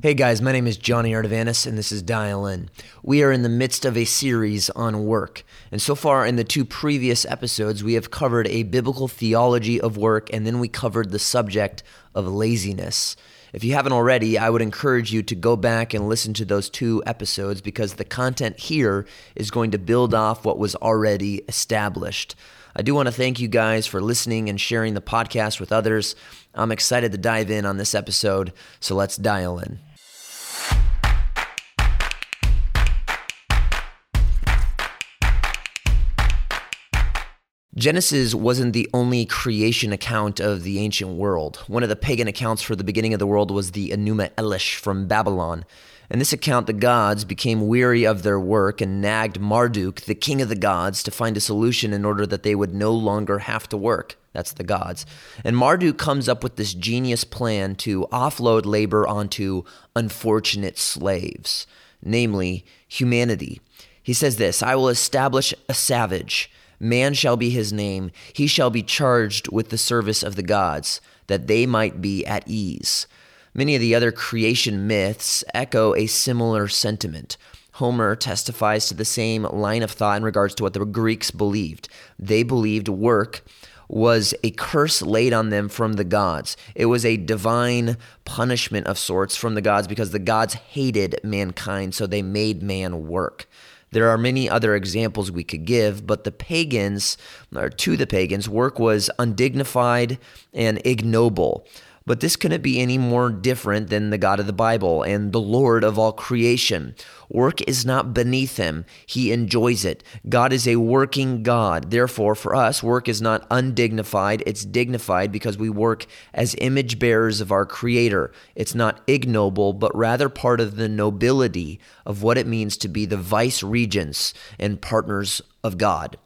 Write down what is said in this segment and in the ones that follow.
Hey guys, my name is Johnny Artavanis, and this is Dial In. We are in the midst of a series on work. And so far, in the two previous episodes, we have covered a biblical theology of work, and then we covered the subject of laziness. If you haven't already, I would encourage you to go back and listen to those two episodes because the content here is going to build off what was already established. I do want to thank you guys for listening and sharing the podcast with others. I'm excited to dive in on this episode, so let's dial in. Genesis wasn't the only creation account of the ancient world. One of the pagan accounts for the beginning of the world was the Enuma Elish from Babylon. In this account, the gods became weary of their work and nagged Marduk, the king of the gods, to find a solution in order that they would no longer have to work. That's the gods. And Marduk comes up with this genius plan to offload labor onto unfortunate slaves, namely humanity. He says this I will establish a savage Man shall be his name. He shall be charged with the service of the gods, that they might be at ease. Many of the other creation myths echo a similar sentiment. Homer testifies to the same line of thought in regards to what the Greeks believed. They believed work was a curse laid on them from the gods. It was a divine punishment of sorts from the gods because the gods hated mankind, so they made man work. There are many other examples we could give, but the pagans, or to the pagans, work was undignified and ignoble. But this couldn't be any more different than the God of the Bible and the Lord of all creation. Work is not beneath him, he enjoys it. God is a working God. Therefore, for us, work is not undignified, it's dignified because we work as image bearers of our Creator. It's not ignoble, but rather part of the nobility of what it means to be the vice regents and partners of God.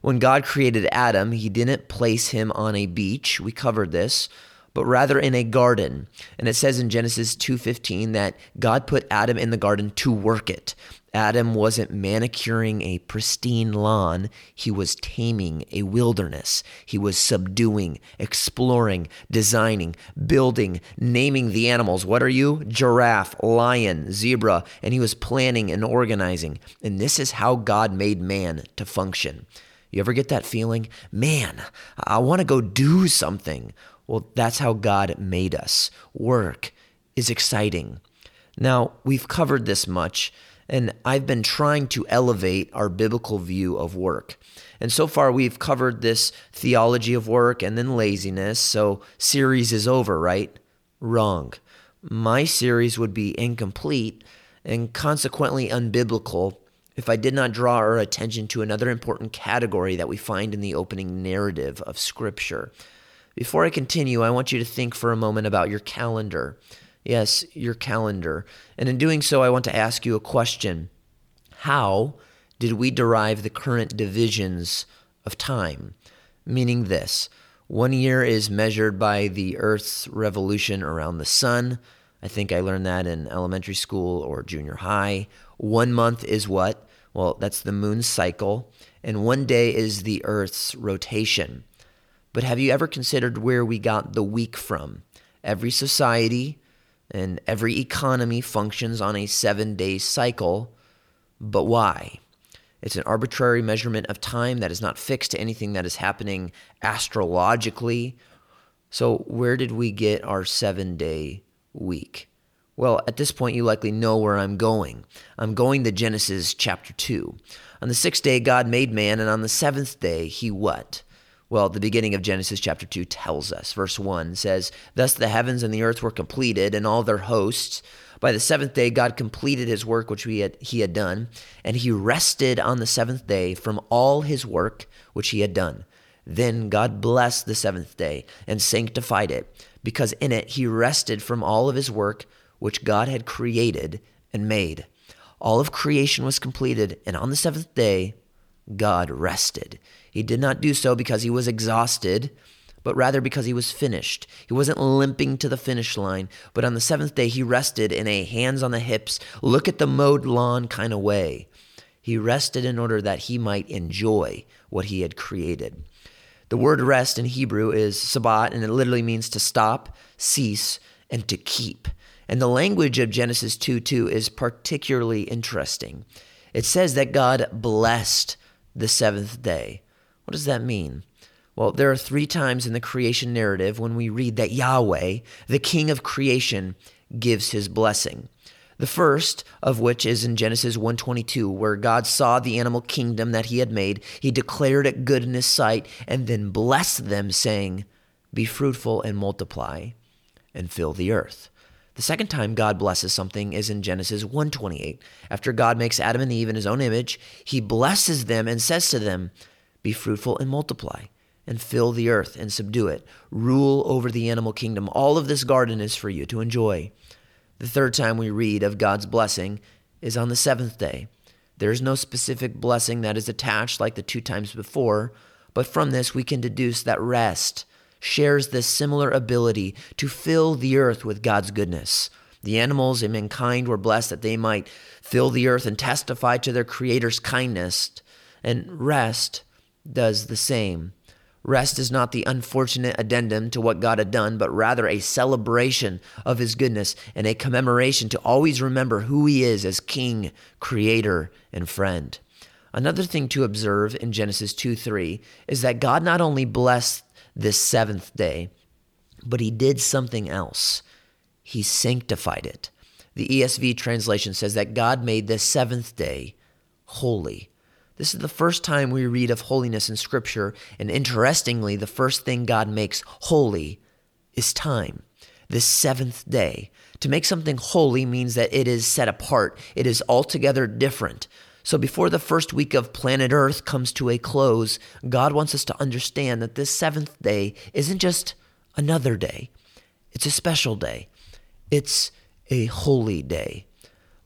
When God created Adam, he didn't place him on a beach. We covered this but rather in a garden. And it says in Genesis 2:15 that God put Adam in the garden to work it. Adam wasn't manicuring a pristine lawn, he was taming a wilderness. He was subduing, exploring, designing, building, naming the animals. What are you? Giraffe, lion, zebra, and he was planning and organizing. And this is how God made man to function. You ever get that feeling? Man, I want to go do something. Well, that's how God made us. Work is exciting. Now, we've covered this much, and I've been trying to elevate our biblical view of work. And so far, we've covered this theology of work and then laziness. So, series is over, right? Wrong. My series would be incomplete and consequently unbiblical if I did not draw our attention to another important category that we find in the opening narrative of Scripture. Before I continue, I want you to think for a moment about your calendar. Yes, your calendar. And in doing so, I want to ask you a question How did we derive the current divisions of time? Meaning this one year is measured by the Earth's revolution around the sun. I think I learned that in elementary school or junior high. One month is what? Well, that's the moon's cycle. And one day is the Earth's rotation. But have you ever considered where we got the week from? Every society and every economy functions on a seven day cycle. But why? It's an arbitrary measurement of time that is not fixed to anything that is happening astrologically. So, where did we get our seven day week? Well, at this point, you likely know where I'm going. I'm going to Genesis chapter 2. On the sixth day, God made man, and on the seventh day, he what? Well, the beginning of Genesis chapter 2 tells us. Verse 1 says, Thus the heavens and the earth were completed, and all their hosts. By the seventh day, God completed his work which he had, he had done, and he rested on the seventh day from all his work which he had done. Then God blessed the seventh day and sanctified it, because in it he rested from all of his work which God had created and made. All of creation was completed, and on the seventh day, God rested. He did not do so because he was exhausted, but rather because he was finished. He wasn't limping to the finish line, but on the seventh day he rested in a hands on the hips, look at the mowed lawn kind of way. He rested in order that he might enjoy what he had created. The word rest in Hebrew is sabbat, and it literally means to stop, cease, and to keep. And the language of Genesis 2 2 is particularly interesting. It says that God blessed the seventh day. What does that mean? Well, there are three times in the creation narrative when we read that Yahweh, the king of creation, gives his blessing. The first of which is in Genesis 1:22 where God saw the animal kingdom that he had made, he declared it good in his sight and then blessed them saying, "Be fruitful and multiply and fill the earth." The second time God blesses something is in Genesis 1:28. After God makes Adam and Eve in his own image, he blesses them and says to them, "Be fruitful and multiply." and fill the earth and subdue it. Rule over the animal kingdom. All of this garden is for you to enjoy. The third time we read of God's blessing is on the seventh day. There is no specific blessing that is attached like the two times before, but from this we can deduce that rest shares this similar ability to fill the earth with God's goodness. The animals and mankind were blessed that they might fill the earth and testify to their Creator's kindness, and rest does the same. Rest is not the unfortunate addendum to what God had done, but rather a celebration of his goodness and a commemoration to always remember who he is as king, creator, and friend. Another thing to observe in Genesis 2 3 is that God not only blessed this seventh day, but he did something else. He sanctified it. The ESV translation says that God made this seventh day holy. This is the first time we read of holiness in Scripture, and interestingly, the first thing God makes holy is time, this seventh day. To make something holy means that it is set apart, it is altogether different. So, before the first week of planet Earth comes to a close, God wants us to understand that this seventh day isn't just another day, it's a special day, it's a holy day.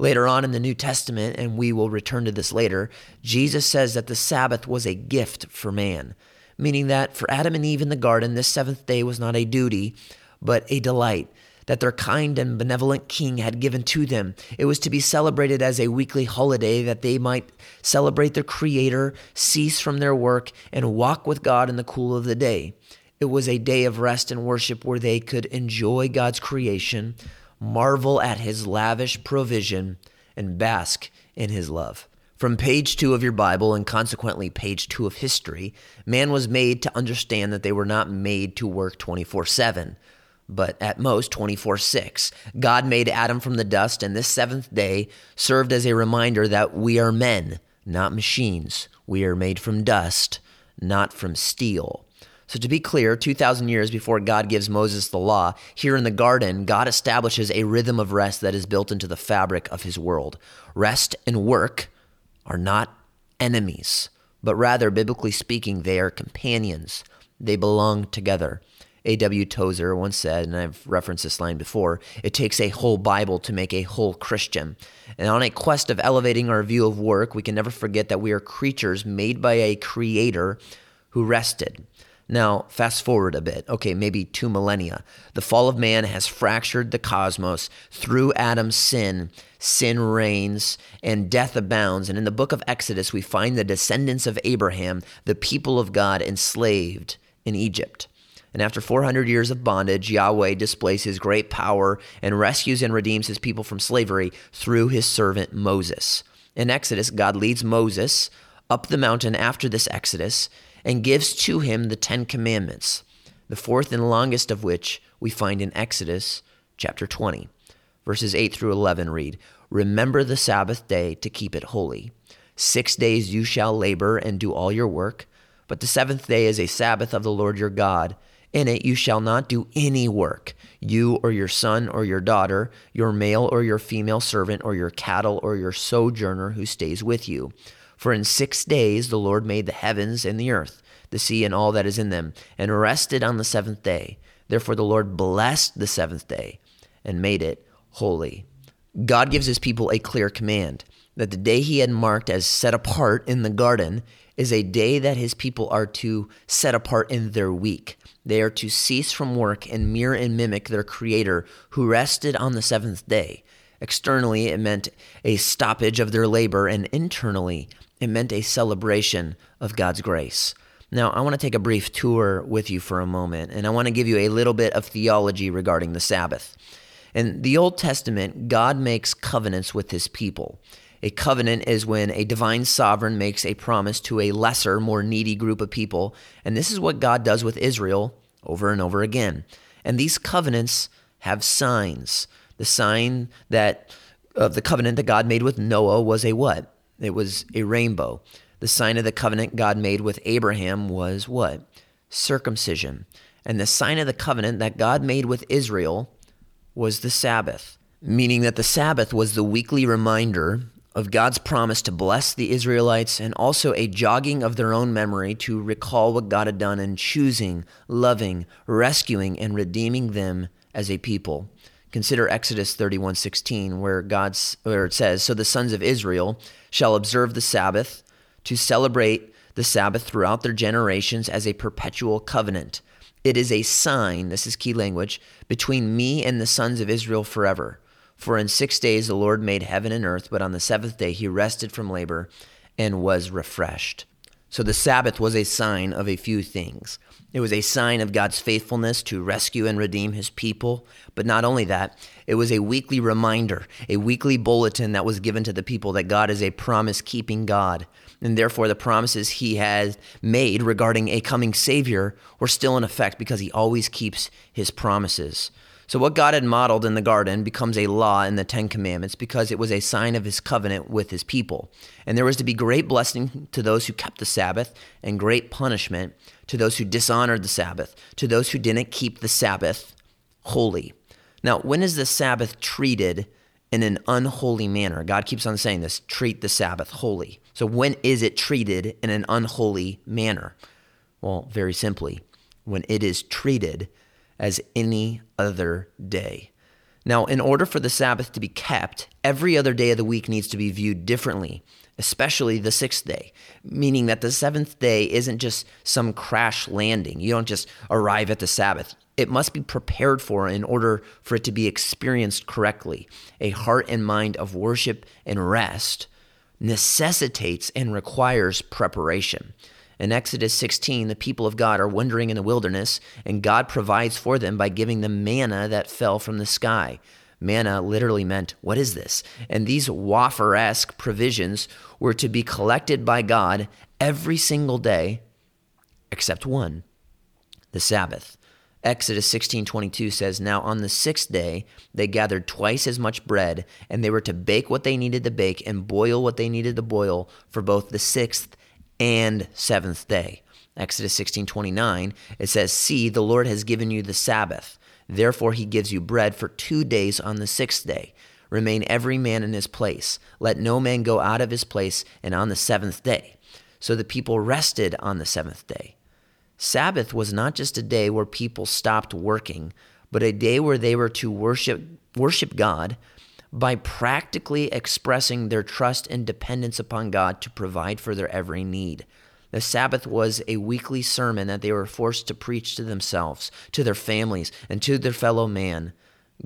Later on in the New Testament, and we will return to this later, Jesus says that the Sabbath was a gift for man, meaning that for Adam and Eve in the garden, this seventh day was not a duty, but a delight that their kind and benevolent king had given to them. It was to be celebrated as a weekly holiday that they might celebrate their creator, cease from their work, and walk with God in the cool of the day. It was a day of rest and worship where they could enjoy God's creation, marvel at his lavish provision, and bask in his love. From page two of your Bible, and consequently page two of history, man was made to understand that they were not made to work 24 7, but at most 24 6. God made Adam from the dust, and this seventh day served as a reminder that we are men, not machines. We are made from dust, not from steel. So, to be clear, 2,000 years before God gives Moses the law, here in the garden, God establishes a rhythm of rest that is built into the fabric of his world. Rest and work are not enemies, but rather, biblically speaking, they are companions. They belong together. A.W. Tozer once said, and I've referenced this line before, it takes a whole Bible to make a whole Christian. And on a quest of elevating our view of work, we can never forget that we are creatures made by a creator who rested. Now, fast forward a bit, okay, maybe two millennia. The fall of man has fractured the cosmos. Through Adam's sin, sin reigns and death abounds. And in the book of Exodus, we find the descendants of Abraham, the people of God, enslaved in Egypt. And after 400 years of bondage, Yahweh displays his great power and rescues and redeems his people from slavery through his servant Moses. In Exodus, God leads Moses up the mountain after this Exodus and gives to him the Ten Commandments, the fourth and longest of which we find in Exodus chapter 20. Verses 8 through 11 read Remember the Sabbath day to keep it holy. Six days you shall labor and do all your work, but the seventh day is a Sabbath of the Lord your God. In it you shall not do any work, you or your son or your daughter, your male or your female servant, or your cattle or your sojourner who stays with you for in six days the Lord made the heavens and the earth, the sea and all that is in them, and rested on the seventh day. Therefore the Lord blessed the seventh day and made it holy. God gives his people a clear command that the day he had marked as set apart in the garden is a day that his people are to set apart in their week. They are to cease from work and mirror and mimic their Creator who rested on the seventh day. Externally, it meant a stoppage of their labor, and internally, it meant a celebration of God's grace. Now, I want to take a brief tour with you for a moment, and I want to give you a little bit of theology regarding the Sabbath. In the Old Testament, God makes covenants with his people. A covenant is when a divine sovereign makes a promise to a lesser, more needy group of people. And this is what God does with Israel over and over again. And these covenants have signs. The sign that of the covenant that God made with Noah was a what? It was a rainbow. The sign of the covenant God made with Abraham was what? Circumcision. And the sign of the covenant that God made with Israel was the Sabbath, meaning that the Sabbath was the weekly reminder of God's promise to bless the Israelites and also a jogging of their own memory to recall what God had done in choosing, loving, rescuing, and redeeming them as a people. Consider Exodus 31:16 where God's where it says, "So the sons of Israel shall observe the Sabbath to celebrate the Sabbath throughout their generations as a perpetual covenant. It is a sign, this is key language, between me and the sons of Israel forever. For in 6 days the Lord made heaven and earth, but on the 7th day he rested from labor and was refreshed." So the Sabbath was a sign of a few things. It was a sign of God's faithfulness to rescue and redeem his people. But not only that, it was a weekly reminder, a weekly bulletin that was given to the people that God is a promise keeping God. And therefore, the promises he had made regarding a coming Savior were still in effect because he always keeps his promises. So, what God had modeled in the garden becomes a law in the Ten Commandments because it was a sign of his covenant with his people. And there was to be great blessing to those who kept the Sabbath and great punishment to those who dishonored the Sabbath, to those who didn't keep the Sabbath holy. Now, when is the Sabbath treated in an unholy manner? God keeps on saying this treat the Sabbath holy. So, when is it treated in an unholy manner? Well, very simply, when it is treated as any other day. Now, in order for the Sabbath to be kept, every other day of the week needs to be viewed differently, especially the sixth day, meaning that the seventh day isn't just some crash landing. You don't just arrive at the Sabbath. It must be prepared for in order for it to be experienced correctly. A heart and mind of worship and rest necessitates and requires preparation. In Exodus 16, the people of God are wandering in the wilderness, and God provides for them by giving them manna that fell from the sky. Manna literally meant, What is this? And these wafer esque provisions were to be collected by God every single day except one the Sabbath. Exodus 16:22 says, "Now on the 6th day they gathered twice as much bread, and they were to bake what they needed to bake and boil what they needed to boil for both the 6th and seventh day. Exodus 16:29 it says, "See, the Lord has given you the Sabbath. Therefore he gives you bread for 2 days on the 6th day. Remain every man in his place. Let no man go out of his place and on the 7th day." So the people rested on the 7th day. Sabbath was not just a day where people stopped working, but a day where they were to worship worship God by practically expressing their trust and dependence upon God to provide for their every need. The Sabbath was a weekly sermon that they were forced to preach to themselves, to their families, and to their fellow man.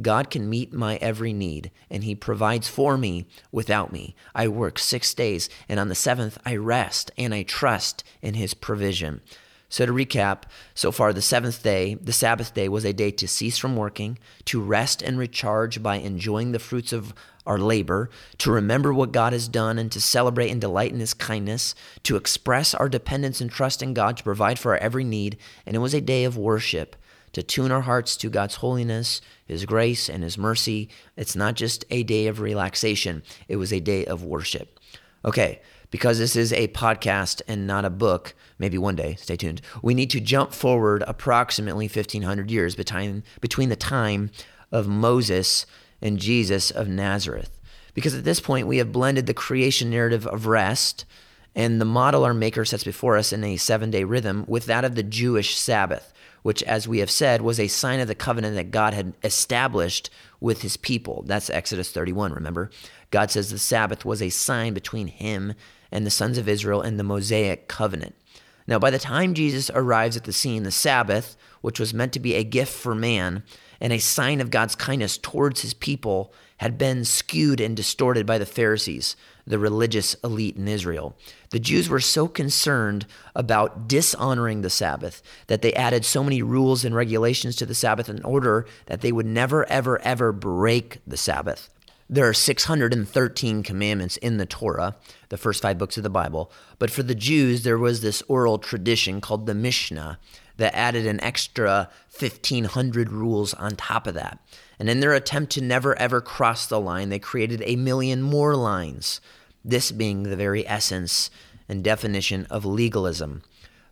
God can meet my every need, and He provides for me without me. I work six days, and on the seventh, I rest and I trust in His provision. So, to recap, so far the seventh day, the Sabbath day, was a day to cease from working, to rest and recharge by enjoying the fruits of our labor, to remember what God has done and to celebrate and delight in His kindness, to express our dependence and trust in God to provide for our every need. And it was a day of worship, to tune our hearts to God's holiness, His grace, and His mercy. It's not just a day of relaxation, it was a day of worship. Okay, because this is a podcast and not a book, maybe one day, stay tuned, we need to jump forward approximately 1,500 years between, between the time of Moses and Jesus of Nazareth. Because at this point, we have blended the creation narrative of rest and the model our Maker sets before us in a seven day rhythm with that of the Jewish Sabbath, which, as we have said, was a sign of the covenant that God had established with his people. That's Exodus 31, remember? God says the Sabbath was a sign between him and the sons of Israel in the Mosaic covenant. Now, by the time Jesus arrives at the scene, the Sabbath, which was meant to be a gift for man and a sign of God's kindness towards his people, had been skewed and distorted by the Pharisees, the religious elite in Israel. The Jews were so concerned about dishonoring the Sabbath that they added so many rules and regulations to the Sabbath in order that they would never, ever, ever break the Sabbath. There are 613 commandments in the Torah, the first five books of the Bible, but for the Jews, there was this oral tradition called the Mishnah that added an extra 1,500 rules on top of that. And in their attempt to never ever cross the line, they created a million more lines, this being the very essence and definition of legalism.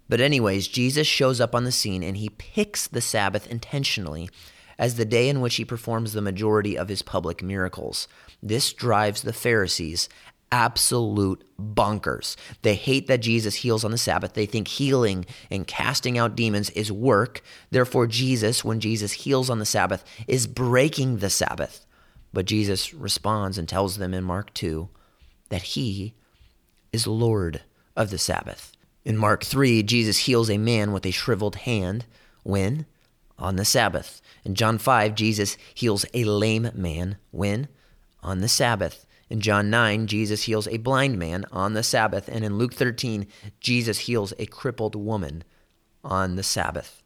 But, anyways, Jesus shows up on the scene and he picks the Sabbath intentionally as the day in which he performs the majority of his public miracles. This drives the Pharisees absolute bonkers. They hate that Jesus heals on the Sabbath. They think healing and casting out demons is work. Therefore, Jesus, when Jesus heals on the Sabbath, is breaking the Sabbath. But Jesus responds and tells them in Mark 2 that he is Lord of the Sabbath. In Mark 3, Jesus heals a man with a shriveled hand. When? On the Sabbath. In John 5, Jesus heals a lame man. When? On the Sabbath. In John 9, Jesus heals a blind man on the Sabbath. And in Luke 13, Jesus heals a crippled woman on the Sabbath.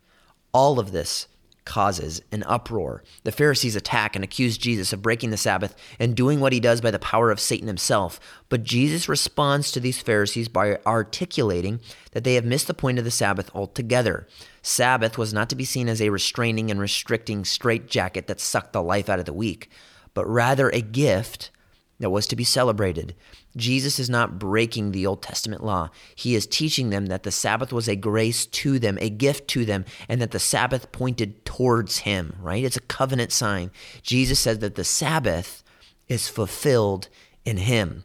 All of this causes an uproar. The Pharisees attack and accuse Jesus of breaking the Sabbath and doing what he does by the power of Satan himself. But Jesus responds to these Pharisees by articulating that they have missed the point of the Sabbath altogether. Sabbath was not to be seen as a restraining and restricting straitjacket that sucked the life out of the week, but rather a gift that was to be celebrated. Jesus is not breaking the Old Testament law. He is teaching them that the Sabbath was a grace to them, a gift to them, and that the Sabbath pointed towards Him, right? It's a covenant sign. Jesus says that the Sabbath is fulfilled in Him.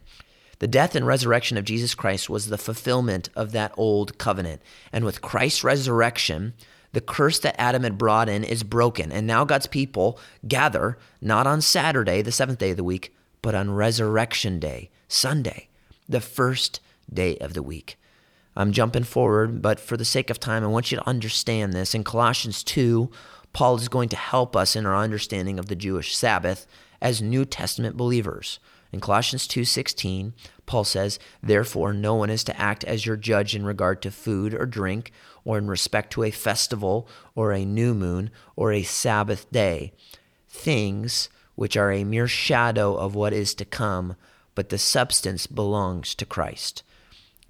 The death and resurrection of Jesus Christ was the fulfillment of that old covenant. And with Christ's resurrection, the curse that Adam had brought in is broken. And now God's people gather, not on Saturday, the seventh day of the week, but on Resurrection Day, Sunday, the first day of the week. I'm jumping forward, but for the sake of time, I want you to understand this. In Colossians 2, Paul is going to help us in our understanding of the Jewish Sabbath as New Testament believers. In Colossians 2:16, Paul says, "Therefore no one is to act as your judge in regard to food or drink or in respect to a festival or a new moon or a Sabbath day, things which are a mere shadow of what is to come, but the substance belongs to Christ.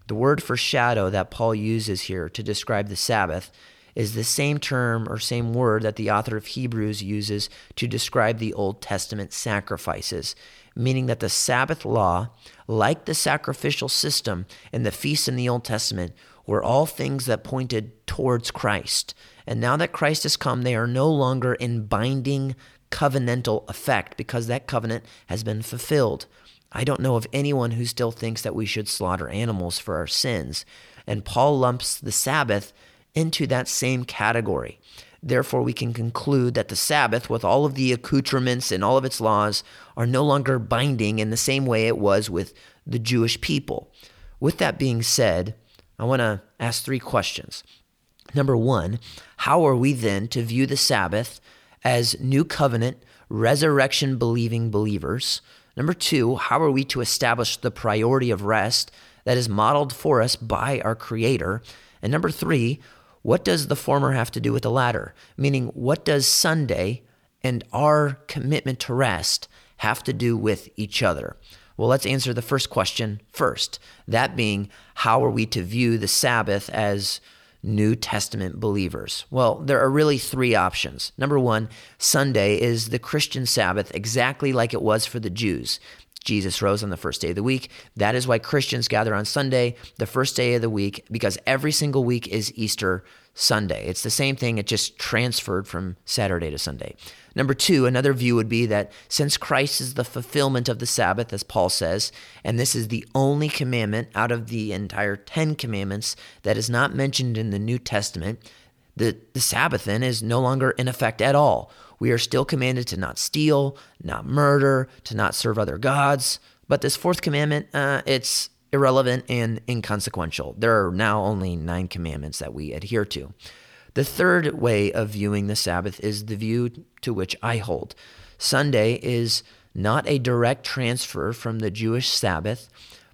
The word for shadow that Paul uses here to describe the Sabbath is the same term or same word that the author of Hebrews uses to describe the Old Testament sacrifices, meaning that the Sabbath law, like the sacrificial system and the feasts in the Old Testament, were all things that pointed towards Christ. And now that Christ has come, they are no longer in binding covenantal effect because that covenant has been fulfilled. I don't know of anyone who still thinks that we should slaughter animals for our sins. And Paul lumps the Sabbath into that same category. Therefore, we can conclude that the Sabbath, with all of the accoutrements and all of its laws, are no longer binding in the same way it was with the Jewish people. With that being said, I want to ask three questions. Number one, how are we then to view the Sabbath as new covenant, resurrection believing believers? Number two, how are we to establish the priority of rest that is modeled for us by our Creator? And number three, what does the former have to do with the latter? Meaning, what does Sunday and our commitment to rest have to do with each other? Well, let's answer the first question first. That being, how are we to view the Sabbath as New Testament believers? Well, there are really three options. Number one, Sunday is the Christian Sabbath exactly like it was for the Jews. Jesus rose on the first day of the week. That is why Christians gather on Sunday, the first day of the week, because every single week is Easter Sunday. It's the same thing, it just transferred from Saturday to Sunday. Number two, another view would be that since Christ is the fulfillment of the Sabbath, as Paul says, and this is the only commandment out of the entire Ten Commandments that is not mentioned in the New Testament, the, the Sabbath then is no longer in effect at all. We are still commanded to not steal, not murder, to not serve other gods. But this fourth commandment, uh, it's irrelevant and inconsequential. There are now only nine commandments that we adhere to. The third way of viewing the Sabbath is the view to which I hold. Sunday is not a direct transfer from the Jewish Sabbath,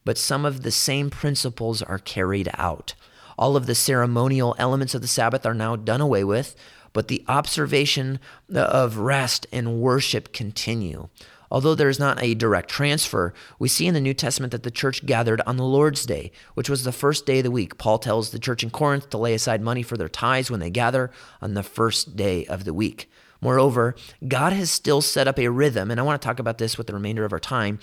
but some of the same principles are carried out. All of the ceremonial elements of the Sabbath are now done away with, but the observation of rest and worship continue. Although there is not a direct transfer, we see in the New Testament that the church gathered on the Lord's Day, which was the first day of the week. Paul tells the church in Corinth to lay aside money for their tithes when they gather on the first day of the week. Moreover, God has still set up a rhythm, and I want to talk about this with the remainder of our time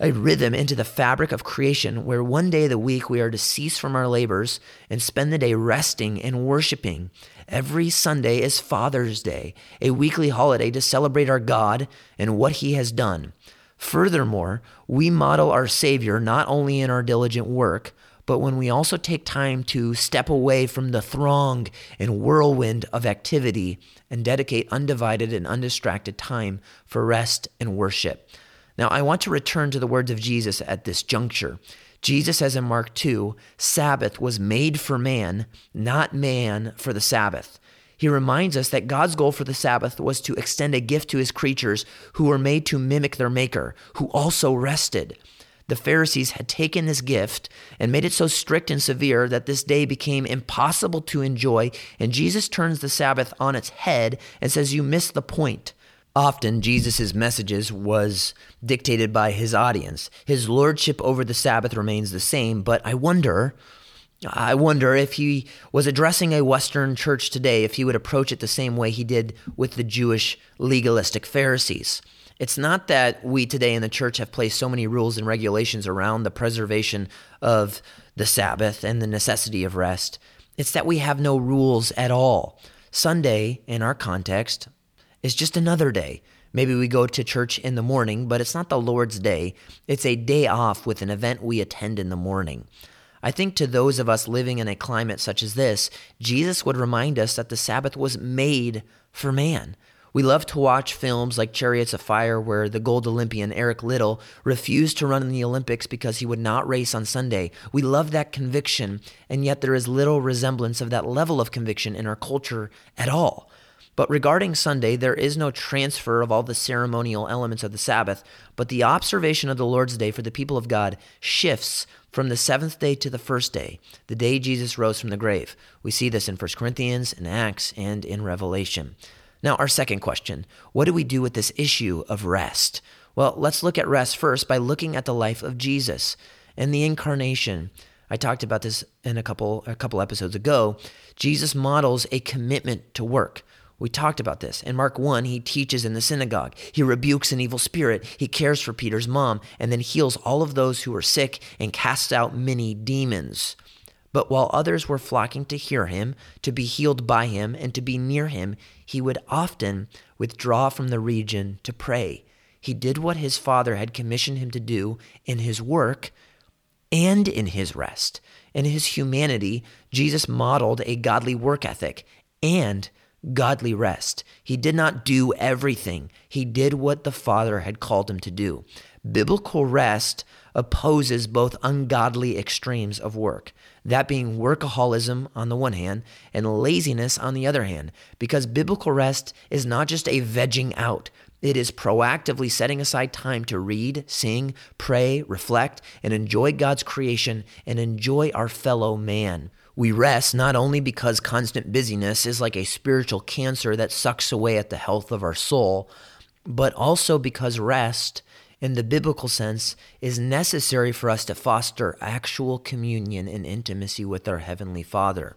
a rhythm into the fabric of creation where one day of the week we are to cease from our labors and spend the day resting and worshiping. Every Sunday is Father's Day, a weekly holiday to celebrate our God and what He has done. Furthermore, we model our Savior not only in our diligent work, but when we also take time to step away from the throng and whirlwind of activity and dedicate undivided and undistracted time for rest and worship. Now, I want to return to the words of Jesus at this juncture. Jesus says in Mark 2 Sabbath was made for man, not man for the Sabbath. He reminds us that God's goal for the Sabbath was to extend a gift to his creatures who were made to mimic their Maker, who also rested. The Pharisees had taken this gift and made it so strict and severe that this day became impossible to enjoy, and Jesus turns the Sabbath on its head and says, You miss the point. Often, Jesus' messages was dictated by his audience. His lordship over the Sabbath remains the same, but I wonder, I wonder if he was addressing a Western church today, if he would approach it the same way he did with the Jewish legalistic Pharisees. It's not that we today in the church have placed so many rules and regulations around the preservation of the Sabbath and the necessity of rest. It's that we have no rules at all. Sunday, in our context, is just another day. Maybe we go to church in the morning, but it's not the Lord's day. It's a day off with an event we attend in the morning. I think to those of us living in a climate such as this, Jesus would remind us that the Sabbath was made for man. We love to watch films like Chariots of Fire, where the gold Olympian Eric Liddell refused to run in the Olympics because he would not race on Sunday. We love that conviction, and yet there is little resemblance of that level of conviction in our culture at all. But regarding Sunday, there is no transfer of all the ceremonial elements of the Sabbath, but the observation of the Lord's Day for the people of God shifts from the seventh day to the first day, the day Jesus rose from the grave. We see this in 1 Corinthians, in Acts, and in Revelation. Now, our second question what do we do with this issue of rest? Well, let's look at rest first by looking at the life of Jesus and the incarnation. I talked about this in a couple a couple episodes ago. Jesus models a commitment to work. We talked about this. In Mark 1, he teaches in the synagogue. He rebukes an evil spirit. He cares for Peter's mom and then heals all of those who are sick and casts out many demons. But while others were flocking to hear him, to be healed by him, and to be near him, he would often withdraw from the region to pray. He did what his father had commissioned him to do in his work and in his rest. In his humanity, Jesus modeled a godly work ethic and godly rest. He did not do everything, he did what the Father had called him to do. Biblical rest opposes both ungodly extremes of work, that being workaholism on the one hand and laziness on the other hand, because biblical rest is not just a vegging out. It is proactively setting aside time to read, sing, pray, reflect, and enjoy God's creation and enjoy our fellow man. We rest not only because constant busyness is like a spiritual cancer that sucks away at the health of our soul, but also because rest, in the biblical sense, is necessary for us to foster actual communion and intimacy with our Heavenly Father.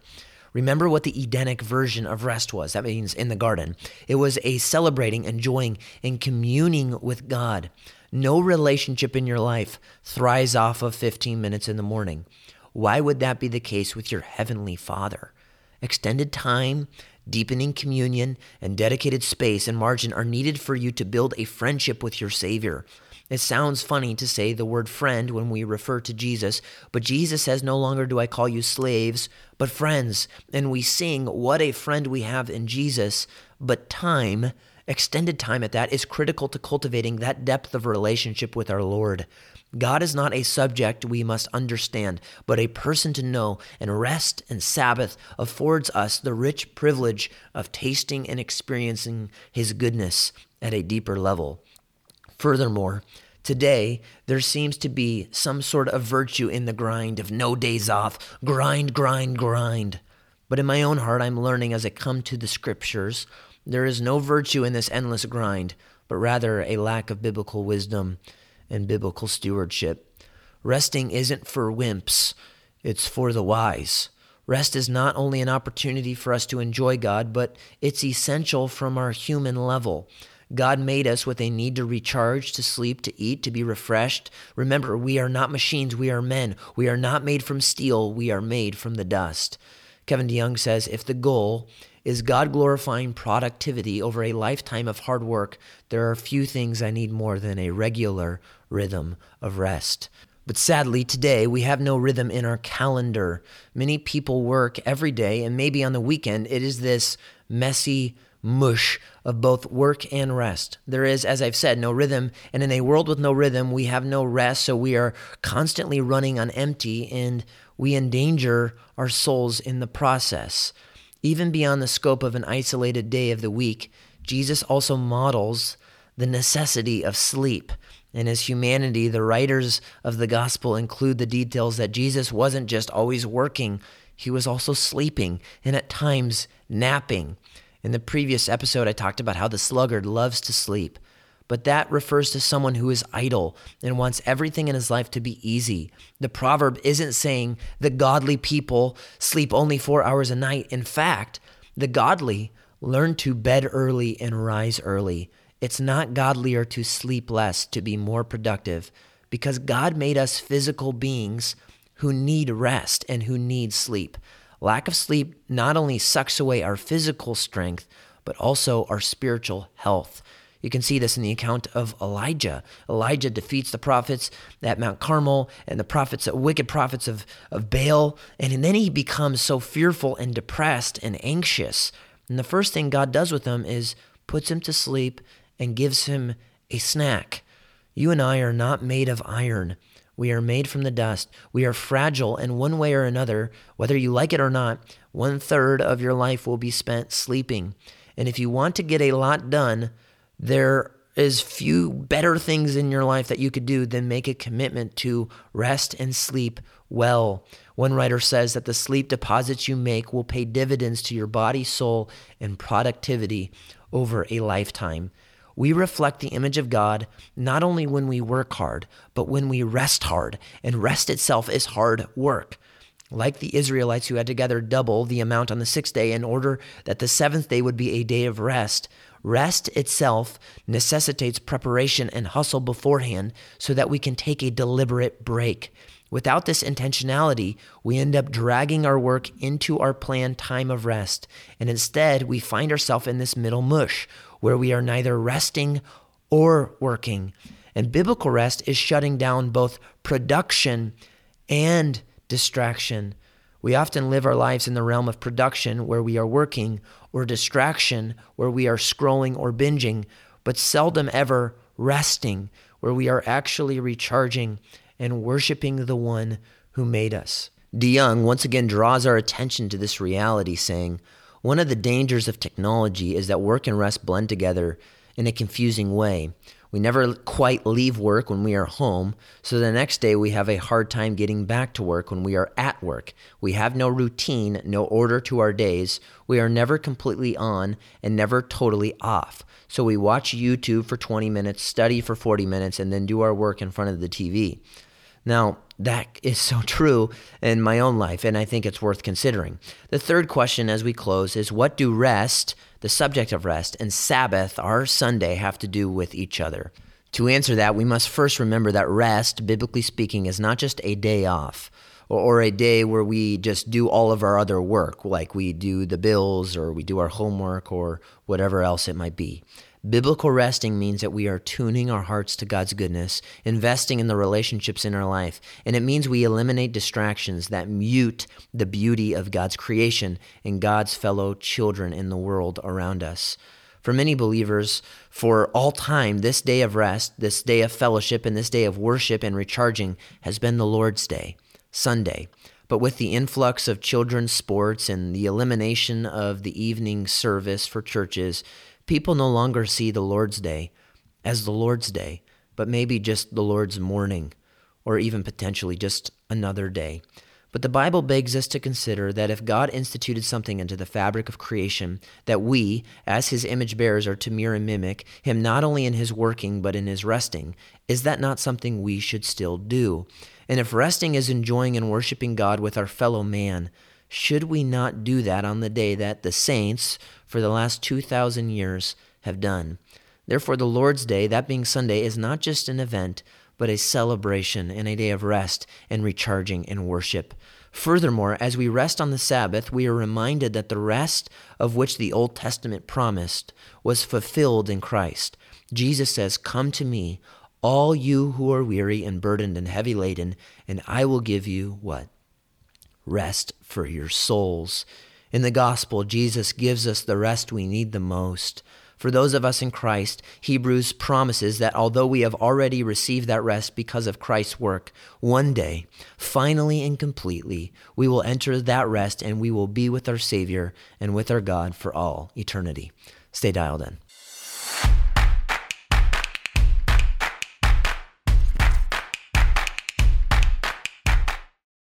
Remember what the Edenic version of rest was. That means in the garden. It was a celebrating, enjoying, and communing with God. No relationship in your life thrives off of 15 minutes in the morning. Why would that be the case with your Heavenly Father? Extended time, deepening communion, and dedicated space and margin are needed for you to build a friendship with your Savior. It sounds funny to say the word friend when we refer to Jesus, but Jesus says, No longer do I call you slaves, but friends. And we sing, What a friend we have in Jesus. But time, extended time at that, is critical to cultivating that depth of relationship with our Lord. God is not a subject we must understand, but a person to know, and rest and Sabbath affords us the rich privilege of tasting and experiencing His goodness at a deeper level. Furthermore, today there seems to be some sort of virtue in the grind of no days off, grind, grind, grind. But in my own heart, I'm learning as I come to the scriptures, there is no virtue in this endless grind, but rather a lack of biblical wisdom and biblical stewardship. Resting isn't for wimps, it's for the wise. Rest is not only an opportunity for us to enjoy God, but it's essential from our human level. God made us with a need to recharge, to sleep, to eat, to be refreshed. Remember, we are not machines, we are men. We are not made from steel, we are made from the dust. Kevin DeYoung says if the goal is God glorifying productivity over a lifetime of hard work, there are few things I need more than a regular rhythm of rest. But sadly, today we have no rhythm in our calendar. Many people work every day, and maybe on the weekend, it is this messy mush of both work and rest. There is, as I've said, no rhythm. And in a world with no rhythm, we have no rest. So we are constantly running on empty and we endanger our souls in the process. Even beyond the scope of an isolated day of the week, Jesus also models the necessity of sleep. In his humanity, the writers of the gospel include the details that Jesus wasn't just always working, he was also sleeping and at times napping. In the previous episode, I talked about how the sluggard loves to sleep, but that refers to someone who is idle and wants everything in his life to be easy. The proverb isn't saying the godly people sleep only four hours a night. In fact, the godly learn to bed early and rise early. It's not godlier to sleep less to be more productive because God made us physical beings who need rest and who need sleep. Lack of sleep not only sucks away our physical strength, but also our spiritual health. You can see this in the account of Elijah. Elijah defeats the prophets at Mount Carmel and the prophets, wicked prophets of, of Baal. And then he becomes so fearful and depressed and anxious. And the first thing God does with him is puts him to sleep and gives him a snack. You and I are not made of iron. We are made from the dust. We are fragile, and one way or another, whether you like it or not, one third of your life will be spent sleeping. And if you want to get a lot done, there is few better things in your life that you could do than make a commitment to rest and sleep well. One writer says that the sleep deposits you make will pay dividends to your body, soul, and productivity over a lifetime. We reflect the image of God not only when we work hard, but when we rest hard. And rest itself is hard work. Like the Israelites who had to gather double the amount on the sixth day in order that the seventh day would be a day of rest, rest itself necessitates preparation and hustle beforehand so that we can take a deliberate break. Without this intentionality, we end up dragging our work into our planned time of rest. And instead, we find ourselves in this middle mush where we are neither resting or working. And biblical rest is shutting down both production and distraction. We often live our lives in the realm of production where we are working, or distraction where we are scrolling or binging, but seldom ever resting where we are actually recharging and worshiping the one who made us. De DeYoung once again draws our attention to this reality, saying, one of the dangers of technology is that work and rest blend together in a confusing way. We never quite leave work when we are home, so the next day we have a hard time getting back to work when we are at work. We have no routine, no order to our days. We are never completely on and never totally off. So we watch YouTube for 20 minutes, study for 40 minutes, and then do our work in front of the TV. Now, that is so true in my own life, and I think it's worth considering. The third question as we close is what do rest, the subject of rest, and Sabbath, our Sunday, have to do with each other? To answer that, we must first remember that rest, biblically speaking, is not just a day off or, a day where we just do all of our other work, like we do the bills or we do our homework or whatever else it might be. Biblical resting means that we are tuning our hearts to God's goodness, investing in the relationships in our life, and it means we eliminate distractions that mute the beauty of God's creation and God's fellow children in the world around us. For many believers, for all time, this day of rest, this day of fellowship, and this day of worship and recharging has been the Lord's Day, Sunday. But with the influx of children's sports and the elimination of the evening service for churches, People no longer see the Lord's Day as the Lord's Day, but maybe just the Lord's morning, or even potentially just another day. But the Bible begs us to consider that if God instituted something into the fabric of creation, that we, as his image bearers, are to mirror and mimic him not only in his working, but in his resting. Is that not something we should still do? And if resting is enjoying and worshiping God with our fellow man, should we not do that on the day that the saints, for the last 2,000 years, have done? Therefore, the Lord's Day, that being Sunday, is not just an event, but a celebration and a day of rest and recharging and worship. Furthermore, as we rest on the Sabbath, we are reminded that the rest of which the Old Testament promised was fulfilled in Christ. Jesus says, Come to me, all you who are weary and burdened and heavy laden, and I will give you what? Rest for your souls. In the gospel, Jesus gives us the rest we need the most. For those of us in Christ, Hebrews promises that although we have already received that rest because of Christ's work, one day, finally and completely, we will enter that rest and we will be with our Savior and with our God for all eternity. Stay dialed in.